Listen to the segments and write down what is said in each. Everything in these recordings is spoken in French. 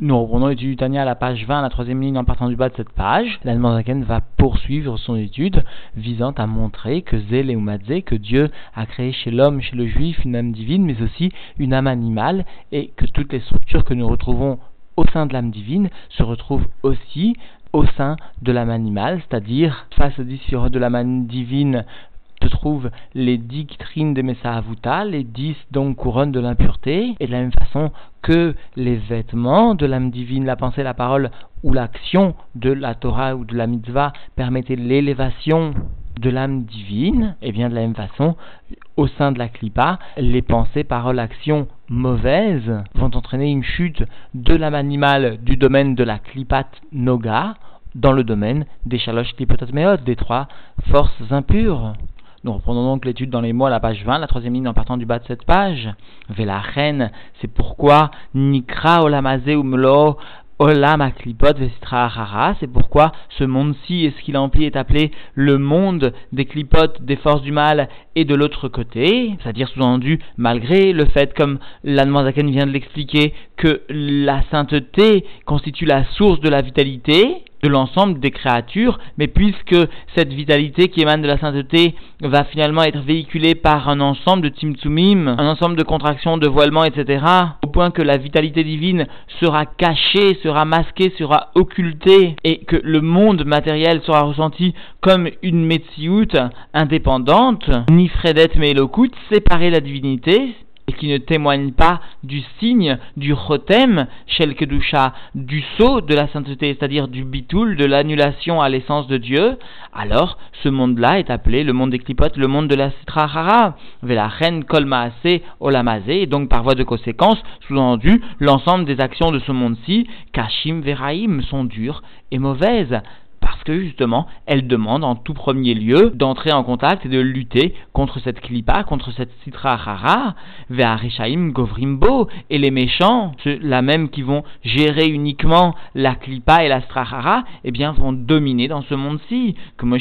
Nous reprenons l'étude du Tania à la page 20, la troisième ligne en partant du bas de cette page. La Zaken va poursuivre son étude visant à montrer que Zél que Dieu a créé chez l'homme, chez le juif, une âme divine, mais aussi une âme animale, et que toutes les structures que nous retrouvons au sein de l'âme divine se retrouvent aussi au sein de l'âme animale, c'est-à-dire face aux dix de l'âme divine se trouvent les dix des Messahavuta, les dix donc couronnes de l'impureté, et de la même façon que les vêtements de l'âme divine, la pensée, la parole ou l'action de la Torah ou de la mitzvah permettaient l'élévation de l'âme divine, et bien de la même façon, au sein de la clipa, les pensées, paroles, actions mauvaises vont entraîner une chute de l'âme animale du domaine de la clipat noga dans le domaine des shalosh klipotat des trois forces impures. Nous reprenons donc l'étude dans les mots à la page 20, la troisième ligne en partant du bas de cette page. reine, c'est pourquoi Nikra Olamazé Umlo Olam Aklipot Vestra c'est pourquoi ce monde-ci et ce qu'il emplit est appelé le monde des clipotes, des forces du mal et de l'autre côté, c'est-à-dire sous-entendu, malgré le fait, comme l'Anne vient de l'expliquer, que la sainteté constitue la source de la vitalité, de l'ensemble des créatures, mais puisque cette vitalité qui émane de la sainteté va finalement être véhiculée par un ensemble de timtsumim, un ensemble de contractions, de voilements, etc., au point que la vitalité divine sera cachée, sera masquée, sera occultée, et que le monde matériel sera ressenti comme une Metsiout indépendante, ni Fredet mais Elokut, séparer la divinité, et qui ne témoigne pas du signe, du chotem, shel kedusha, du sceau de la sainteté, c'est-à-dire du bitoul, de l'annulation à l'essence de Dieu, alors ce monde-là est appelé le monde des clipotes, le monde de la sitrahara, velachen kolmaase olamase, et donc par voie de conséquence, sous-entendu, l'ensemble des actions de ce monde-ci, kashim veraim, sont dures et mauvaises parce que justement, elle demande en tout premier lieu d'entrer en contact et de lutter contre cette klipa, contre cette citra rara, ve'arishaim govrimbo, et les méchants, ceux-là même qui vont gérer uniquement la klipa et la strahara, eh bien vont dominer dans ce monde-ci. Comme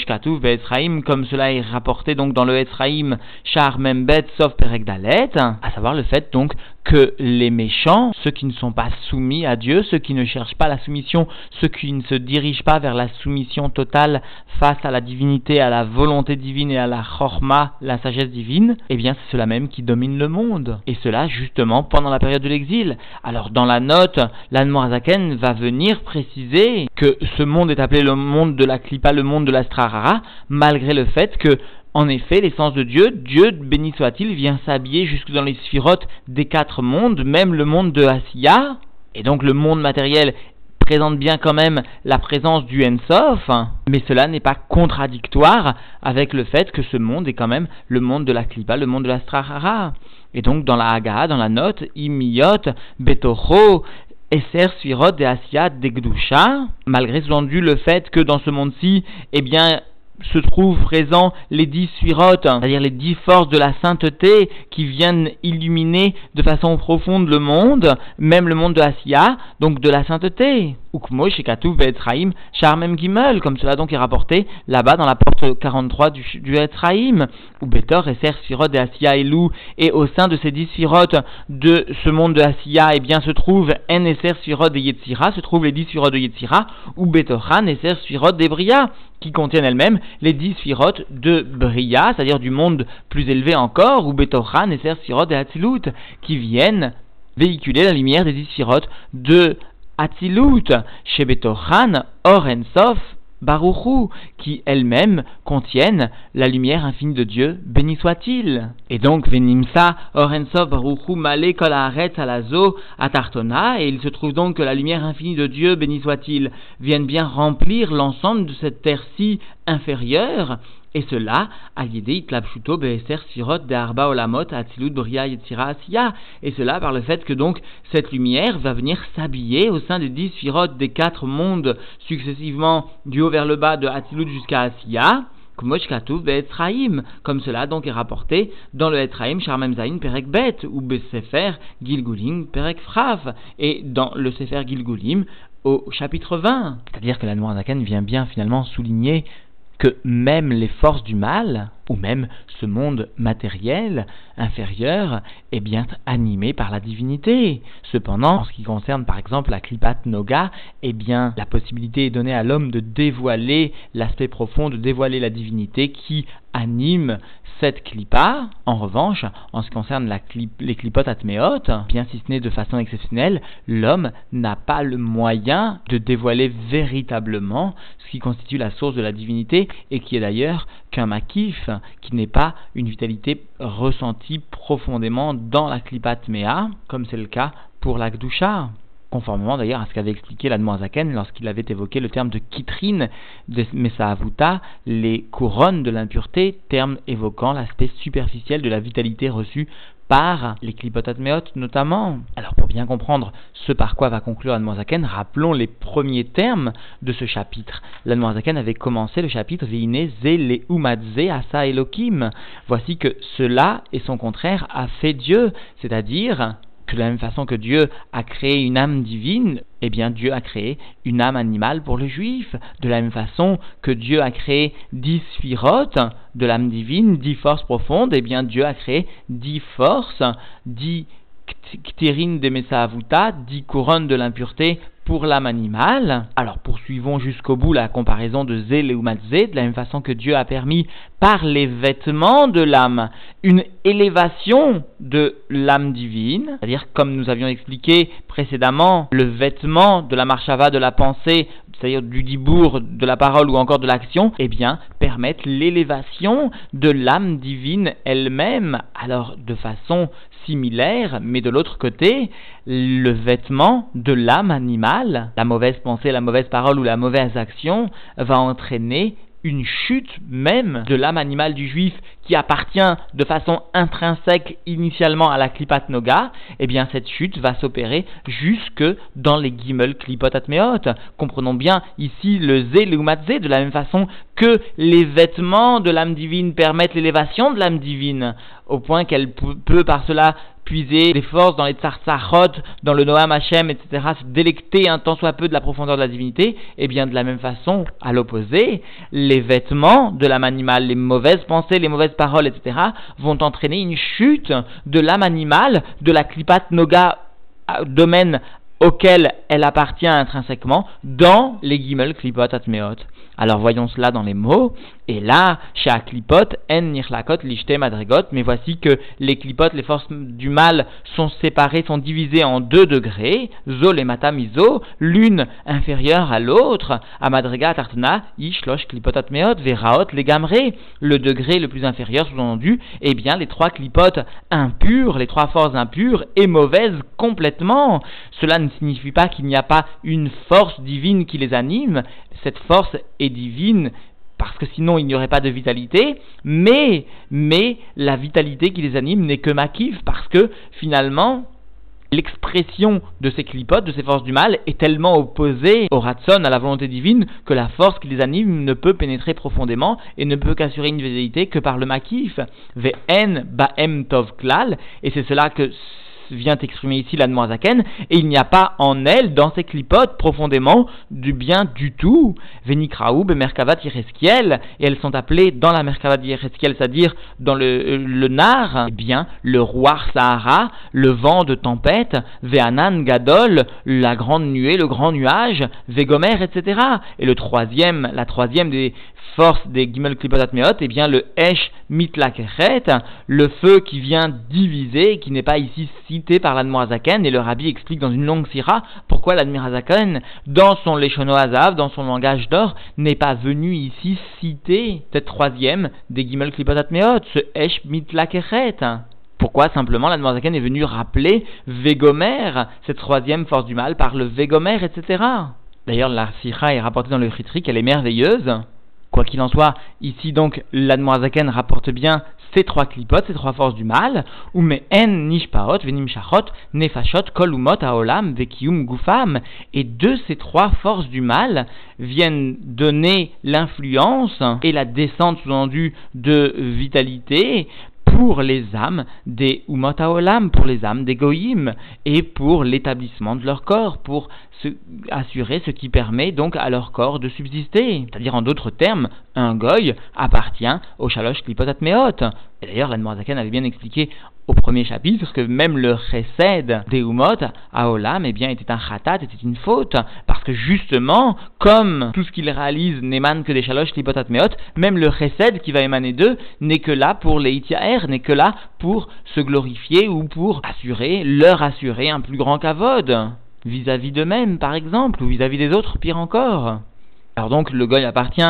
comme cela est rapporté donc dans le Etzraim, char membet sauf peregdalet, à savoir le fait donc que les méchants, ceux qui ne sont pas soumis à Dieu, ceux qui ne cherchent pas la soumission, ceux qui ne se dirigent pas vers la soumission totale face à la divinité, à la volonté divine et à la chorma, la sagesse divine, eh bien c'est cela même qui domine le monde. Et cela justement pendant la période de l'exil. Alors dans la note, l'Anne Morazaken va venir préciser que ce monde est appelé le monde de la Klipa, le monde de l'Astrarara, malgré le fait que en effet, l'essence de Dieu, Dieu, béni soit-il, vient s'habiller jusque dans les sphirotes des quatre mondes, même le monde de Asiya, et donc le monde matériel présente bien quand même la présence du Ensof, mais cela n'est pas contradictoire avec le fait que ce monde est quand même le monde de la Klipa, le monde de l'Astrahara. Et donc dans la Haga, dans la note, Imiyot, Betocho, Esser Sphirot de Asiya Degdusha, malgré sous-entendu le fait que dans ce monde-ci, eh bien, se trouvent présents les dix suirotes, c'est-à-dire les dix forces de la sainteté qui viennent illuminer de façon profonde le monde, même le monde de Asiya, donc de la sainteté. Ukmo, Shekatu, Ve'etzraim, Charmem Gimel, comme cela donc est rapporté là-bas dans la porte 43 du, du Etzraim, ou Betor, Esser, Sphirot de Asiya et Lou, et au sein de ces dix sphirotes de ce monde de Asiya, eh bien se trouve En Esser, Sphirot de Yetzira, se trouvent les dix sphirotes de Yetzira, ou Betoran, Esser, Sphirot d'Ebria, qui contiennent elles-mêmes les dix sphirotes de Bria, c'est-à-dire du monde plus élevé encore, ou Betochan et Sphirotes et Hatzilut, qui viennent véhiculer la lumière des dix sphirotes de Hatzilut, chez Betochan, Or Sof, Baruchu, qui elles-mêmes contiennent la lumière infinie de Dieu, béni soit-il. Et donc, Venimsa, Orensov, Baruchu, Male, Kol Alazo, Atartona, et il se trouve donc que la lumière infinie de Dieu, béni soit-il, vienne bien remplir l'ensemble de cette terre-ci inférieure, et cela, à Sirot de Arba Olamot. Et cela par le fait que donc cette lumière va venir s'habiller au sein des dix Sirot des quatre mondes successivement du haut vers le bas de Atzilut jusqu'à Asiya. Comme cela donc est rapporté dans le Etraim Sharmem Zain Perek Bet ou Besefer Gilgulim Perek Frav et dans le Sefer Gilgulim au chapitre 20. C'est-à-dire que la Noirzakan vient bien finalement souligner que même les forces du mal, ou même ce monde matériel inférieur est bien animé par la divinité. Cependant, en ce qui concerne par exemple la Klipat Noga, eh bien la possibilité est donnée à l'homme de dévoiler l'aspect profond, de dévoiler la divinité qui anime cette clipa. En revanche, en ce qui concerne les clipotes atméotes, bien si ce n'est de façon exceptionnelle, l'homme n'a pas le moyen de dévoiler véritablement ce qui constitue la source de la divinité et qui est d'ailleurs qu'un makif, qui n'est pas une vitalité ressentie profondément dans la clipa atméa, comme c'est le cas pour la Gdusha conformément d'ailleurs à ce qu'avait expliqué l'Admoazaken lorsqu'il avait évoqué le terme de kitrine de Messahavuta, les couronnes de l'impureté, terme évoquant l'aspect superficiel de la vitalité reçue par les clipotatmeot notamment. Alors pour bien comprendre ce par quoi va conclure l'Admoazaken, rappelons les premiers termes de ce chapitre. L'Admoazaken avait commencé le chapitre Veine ze umadze asa elokim. Voici que cela et son contraire a fait Dieu, c'est-à-dire que de la même façon que Dieu a créé une âme divine, eh bien Dieu a créé une âme animale pour le juif. De la même façon que Dieu a créé dix sphirotes de l'âme divine, dix forces profondes, eh bien Dieu a créé dix forces, dix ktérines de Messahavuta, dix couronnes de l'impureté pour l'âme animale. Alors poursuivons jusqu'au bout la comparaison de Zé et de la même façon que Dieu a permis par les vêtements de l'âme une élévation de l'âme divine, c'est-à-dire comme nous avions expliqué précédemment, le vêtement de la marchava de la pensée, c'est-à-dire du dibour, de la parole ou encore de l'action, eh bien, permettent l'élévation de l'âme divine elle-même. Alors, de façon similaire, mais de l'autre côté, le vêtement de l'âme animale, la mauvaise pensée, la mauvaise parole ou la mauvaise action, va entraîner une chute même de l'âme animale du juif qui appartient de façon intrinsèque initialement à la klipat noga, eh bien cette chute va s'opérer jusque dans les gimel klipot atmeot. Comprenons bien ici le zé, le de la même façon que les vêtements de l'âme divine permettent l'élévation de l'âme divine, au point qu'elle peut par cela puiser des forces dans les tsarsachot, dans le Noam Hashem, etc., se délecter un tant soit peu de la profondeur de la divinité, et eh bien de la même façon, à l'opposé, les vêtements de l'âme animale, les mauvaises pensées, les mauvaises paroles, etc., vont entraîner une chute de l'âme animale, de la klipat noga, euh, domaine auquel elle appartient intrinsèquement, dans les gimel klipot atmeot. Alors voyons cela dans les mots. Et là, chez Aklipot, en nirlakot lishte madrigot, mais voici que les clipotes, les forces du mal, sont séparées, sont divisées en deux degrés, zo et matamizo, l'une inférieure à l'autre, à madriga tartana, ishlosh klipotat meot, veraot legamre, le degré le plus inférieur, sous-entendu, eh bien les trois clipotes impures, les trois forces impures et mauvaises complètement. Cela ne signifie pas qu'il n'y a pas une force divine qui les anime, cette force est divine parce que sinon il n'y aurait pas de vitalité, mais, mais la vitalité qui les anime n'est que makiv, parce que finalement, l'expression de ces clipotes, de ces forces du mal, est tellement opposée au ratson, à la volonté divine, que la force qui les anime ne peut pénétrer profondément et ne peut qu'assurer une vitalité que par le makif. Ve'en ba'em tov klal, et c'est cela que vient exprimer ici la Zaken, et il n'y a pas en elle, dans ces clipotes, profondément du bien du tout. Venikraou, Merkavat Yereskiel, et elles sont appelées dans la Merkavat Yereskiel, c'est-à-dire dans le, le Nar, eh bien, le roi Sahara, le vent de tempête, Ve'anan Gadol, la grande nuée, le grand nuage, Vegomer, etc. Et le troisième, la troisième des force des Gimel Klipotat Meot, eh bien le Esh Mitlakeret, le feu qui vient diviser, qui n'est pas ici cité par l'Admorazaken, et le Rabbi explique dans une longue sira pourquoi l'Admorazaken, dans son Leshono Azav, dans son langage d'or, n'est pas venu ici citer cette troisième des Gimel Klipotat Meot, ce Esh Mitlakeret. Pourquoi simplement l'Admorazaken est venu rappeler Végomer, cette troisième force du mal, par le Végomer, etc. D'ailleurs, la sira est rapportée dans le Chitri qu'elle est merveilleuse. Quoi qu'il en soit, ici donc l'Admoazaken rapporte bien ces trois clipotes, ces trois forces du mal, ou me en nishpaot, venim shachot, nefashot, kolumot, aolam, vekium, gufam, et de ces trois forces du mal viennent donner l'influence et la descente sous-entendu de vitalité pour les âmes des Umotaolam, pour les âmes des Goïm, et pour l'établissement de leur corps, pour assurer ce qui permet donc à leur corps de subsister. C'est-à-dire, en d'autres termes, un goy appartient au shalosh klipotat meot. Et d'ailleurs, la Zaken avait bien expliqué au premier chapitre que même le chesed des Umot à Olam eh bien, était un khatat, était une faute, parce que justement, comme tout ce qu'il réalise n'émane que des shalosh klipotat meot, même le chesed qui va émaner d'eux n'est que là pour les itiaer, n'est que là pour se glorifier ou pour assurer, leur assurer un plus grand kavod vis-à-vis d'eux-mêmes, par exemple, ou vis-à-vis des autres, pire encore. Alors donc, le goy appartient,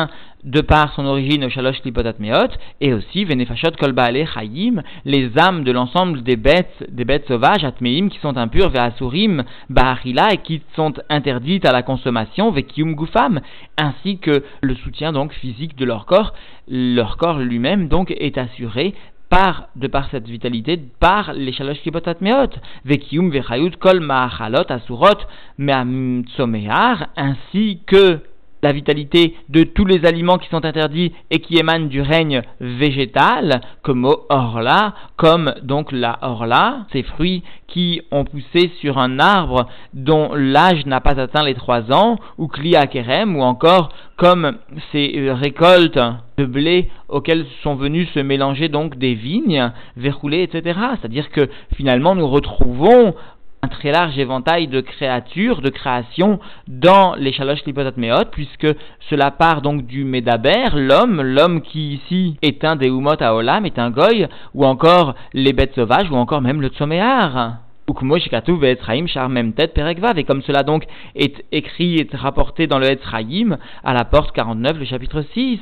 de par son origine, au shalosh klipotat meot, et aussi, venefashot kolbaale chayim, les âmes de l'ensemble des bêtes, des bêtes sauvages, atmeim, qui sont impures, ve'asurim, ba'achila, et qui sont interdites à la consommation, ve'kium gufam, ainsi que le soutien donc physique de leur corps, leur corps lui-même donc est assuré par, de par cette vitalité, par les shalosh kibotat meot, vekium vechayut kol ma'achalot asurot me'amtsomear, ainsi que la vitalité de tous les aliments qui sont interdits et qui émanent du règne végétal, comme orla, comme donc la orla, ces fruits qui ont poussé sur un arbre dont l'âge n'a pas atteint les trois ans, ou kliakerem, ou encore comme ces récoltes de blé auxquelles sont venus se mélanger donc des vignes, verroulées, etc. C'est-à-dire que finalement nous retrouvons un très large éventail de créatures, de créations dans les Shalosh Meot, puisque cela part donc du Medaber, l'homme, l'homme qui ici est un des Umot Olam, est un goy, ou encore les bêtes sauvages, ou encore même le Tsoméar. Et comme cela donc est écrit et rapporté dans le Etzraïm, à la porte 49, le chapitre 6.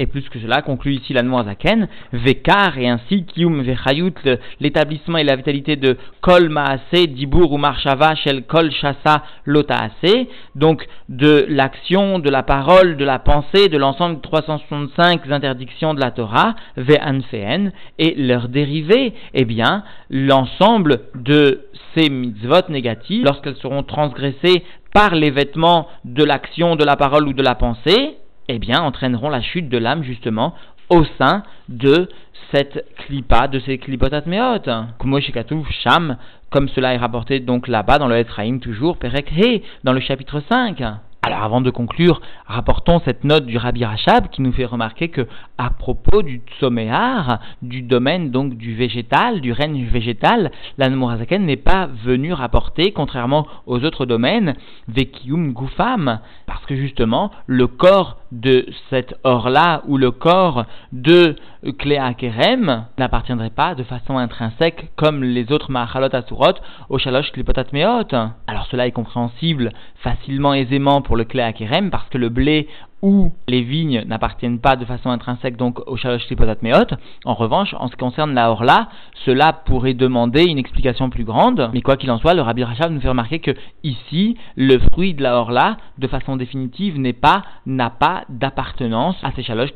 Et plus que cela, conclut ici la Zaken, Vekar et ainsi Kium Vechayut, l'établissement et la vitalité de Kol Maase, Dibur ou Marshava, Shel Kol Shasa Lotaase, donc de l'action, de la parole, de la pensée, de l'ensemble de 365 interdictions de la Torah, Ve'anfeen, et leurs dérivés, eh bien, l'ensemble de ces mitzvot négatives, lorsqu'elles seront transgressées par les vêtements de l'action, de la parole ou de la pensée, eh bien, entraîneront la chute de l'âme, justement, au sein de cette klipa, de ces klipotat meot. Sham, comme cela est rapporté donc là-bas dans le Ephraim, toujours, Perek He, dans le chapitre 5. Alors avant de conclure, rapportons cette note du Rabbi Rachab qui nous fait remarquer que à propos du tsoméar, du domaine donc du végétal, du règne végétal, la n'est pas venu rapporter, contrairement aux autres domaines, vekium gufam, parce que justement le corps de cet or-là ou le corps de Cléa Kerem n'appartiendrait pas de façon intrinsèque comme les autres Mahalot Asurot au Shalosh Klipotat Meot. Alors cela est compréhensible facilement, aisément pour le Cléa Kerem parce que le blé où les vignes n'appartiennent pas de façon intrinsèque donc au shalosh meot. En revanche, en ce qui concerne la orla, cela pourrait demander une explication plus grande. Mais quoi qu'il en soit, le Rabbi Rachab nous fait remarquer que ici, le fruit de la orla, de façon définitive, n'est pas, n'a pas d'appartenance à ces shalosh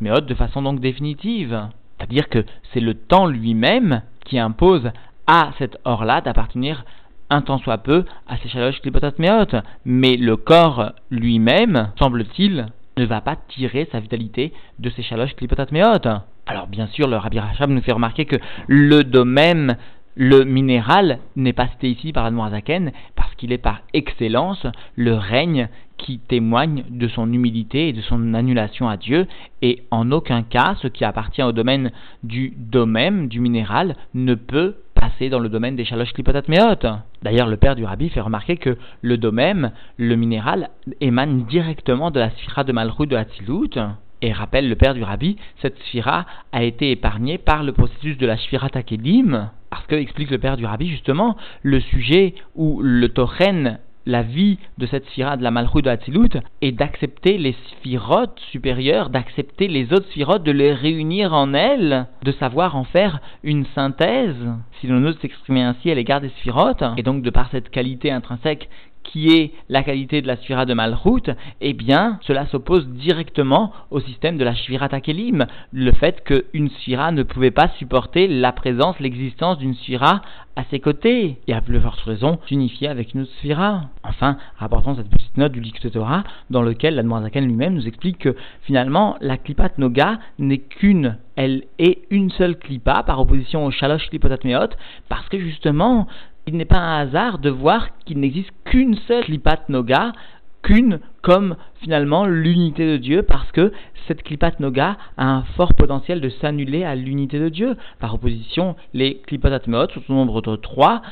meot de façon donc définitive. C'est-à-dire que c'est le temps lui-même qui impose à cette orla d'appartenir un tant soit peu à ces shalosh klipotat meot. Mais le corps lui-même, semble-t-il, ne va pas tirer sa vitalité de ces shalosh klipotat meot. Alors bien sûr, le Rabbi Rachab nous fait remarquer que le domaine le minéral n'est pas cité ici par Admorazaken parce qu'il est par excellence le règne qui témoigne de son humilité et de son annulation à Dieu, et en aucun cas ce qui appartient au domaine du domaine, du minéral, ne peut passer dans le domaine des klipotat meot. D'ailleurs, le père du rabbi fait remarquer que le domaine, le minéral, émane directement de la sphira de Malchut de Hatzilut, et rappelle le père du rabbi, cette sphira a été épargnée par le processus de la sphira takedim, parce que, explique le père du rabbi, justement, le sujet où le tochen la vie de cette sphira de la Malchut de Hatzilut est d'accepter les sphirotes supérieures, d'accepter les autres sphirotes, de les réunir en elles, de savoir en faire une synthèse, si l'on ose s'exprimer ainsi à l'égard des sphirotes, et donc de par cette qualité intrinsèque qui est la qualité de la Sphira de Malchut, eh bien, cela s'oppose directement au système de la Shvira Takelim, le fait qu'une Sphira ne pouvait pas supporter la présence, l'existence d'une Sphira à ses côtés, et à plus forte raison, s'unifier avec une autre Sphira. Enfin, rapportons cette petite note du Torah, dans lequel l'Admorazaken lui-même nous explique que finalement, la Klipat Noga n'est qu'une. Elle est une seule klipa par opposition au shalosh klipotatmeot, parce que justement, il n'est pas un hasard de voir qu'il n'existe qu'une seule klipat noga, qu'une comme finalement l'unité de Dieu, parce que cette klipat noga a un fort potentiel de s'annuler à l'unité de Dieu. Par opposition, les klipotatmeot sont au nombre de trois,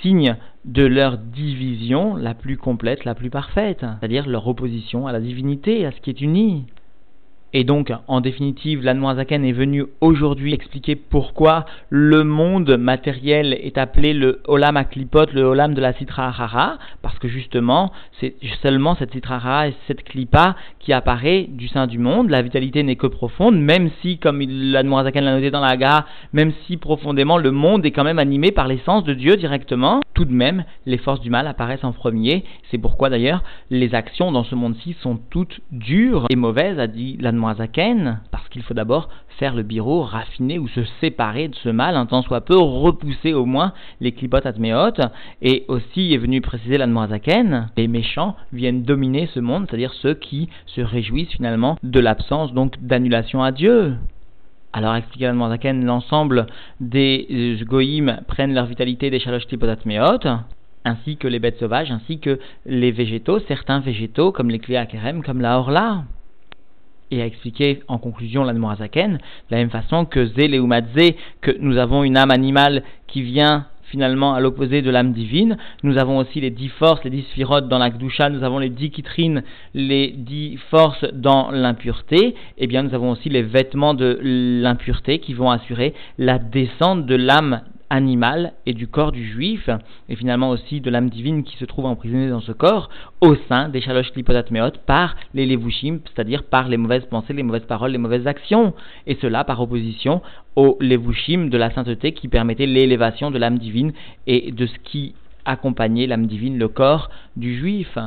signe de leur division la plus complète, la plus parfaite, c'est-à-dire leur opposition à la divinité, à ce qui est uni. Et donc, en définitive, l'Anmoazaken est venu aujourd'hui expliquer pourquoi le monde matériel est appelé le Olam Aklipot, le Olam de la Citra Harara, que justement, c'est seulement cette Citra Harara et cette Klipa qui apparaît du sein du monde. La vitalité n'est que profonde, même si, comme l'Anmoazaken l'a noté dans la gare, même si profondément le monde est quand même animé par l'essence de Dieu directement, tout de même, les forces du mal apparaissent en premier. C'est pourquoi d'ailleurs, les actions dans ce monde-ci sont toutes dures et mauvaises, a dit l'Anmoazaken parce qu'il faut d'abord faire le bureau, raffiner ou se séparer de ce mal, un temps soit peu, repousser au moins les clipotes atméot, et aussi est venu préciser les méchants viennent dominer ce monde, c'est-à-dire ceux qui se réjouissent finalement de l'absence donc d'annulation à Dieu. Alors, expliquer l'Admoazaken, l'ensemble des euh, goïms prennent leur vitalité des chalosh atméot, ainsi que les bêtes sauvages, ainsi que les végétaux, certains végétaux comme les cléakerem, comme la horla et a expliqué en conclusion l'Admorazaken, de la même façon que Zé que nous avons une âme animale qui vient finalement à l'opposé de l'âme divine. Nous avons aussi les dix forces, les dix sphirotes dans la Gdusha, nous avons les dix kitrines, les dix forces dans l'impureté. Et eh bien, nous avons aussi les vêtements de l'impureté qui vont assurer la descente de l'âme animal et du corps du juif, et finalement aussi de l'âme divine qui se trouve emprisonnée dans ce corps, au sein des shalosh meot par les levushim, c'est-à-dire par les mauvaises pensées, les mauvaises paroles, les mauvaises actions, et cela par opposition aux levushim de la sainteté qui permettait l'élévation de l'âme divine et de ce qui accompagnait l'âme divine, le corps du juif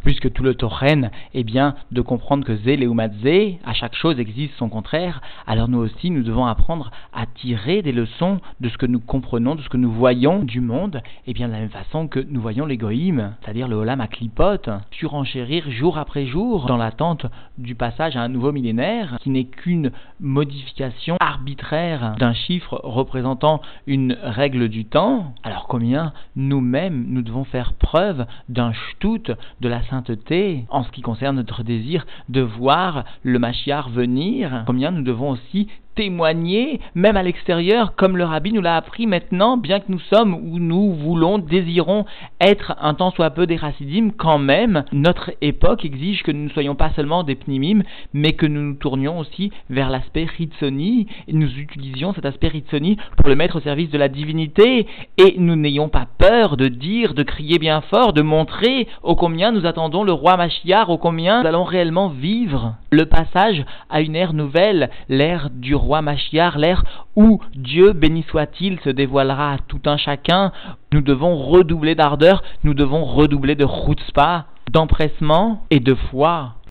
plus que tout le Tochen est bien de comprendre que Zé, Zé, à chaque chose existe son contraire, alors nous aussi nous devons apprendre à tirer des leçons de ce que nous comprenons, de ce que nous voyons du monde, et bien de la même façon que nous voyons l'égoïme, c'est-à-dire le Olam à clipote, surenchérir jour après jour dans l'attente du passage à un nouveau millénaire qui n'est qu'une modification arbitraire d'un chiffre représentant une règle du temps, alors combien nous-mêmes nous devons faire preuve d'un shtout de la sainteté en ce qui concerne notre désir de voir le Machiar venir, combien nous devons aussi témoigner, même à l'extérieur, comme le rabbi nous l'a appris maintenant, bien que nous sommes où nous voulons, désirons être un temps soit peu des racidim, quand même, notre époque exige que nous ne soyons pas seulement des pnimim, mais que nous nous tournions aussi vers l'aspect ritsoni, et nous utilisions cet aspect ritsoni pour le mettre au service de la divinité, et nous n'ayons pas peur de dire, de crier bien fort, de montrer au combien nous attendons le roi Machiar, au combien nous allons réellement vivre le passage à une ère nouvelle, l'ère du roi Machiar, l'ère où Dieu, béni soit-il, se dévoilera à tout un chacun, nous devons redoubler d'ardeur, nous devons redoubler de chutzpah, d'empressement et de foi.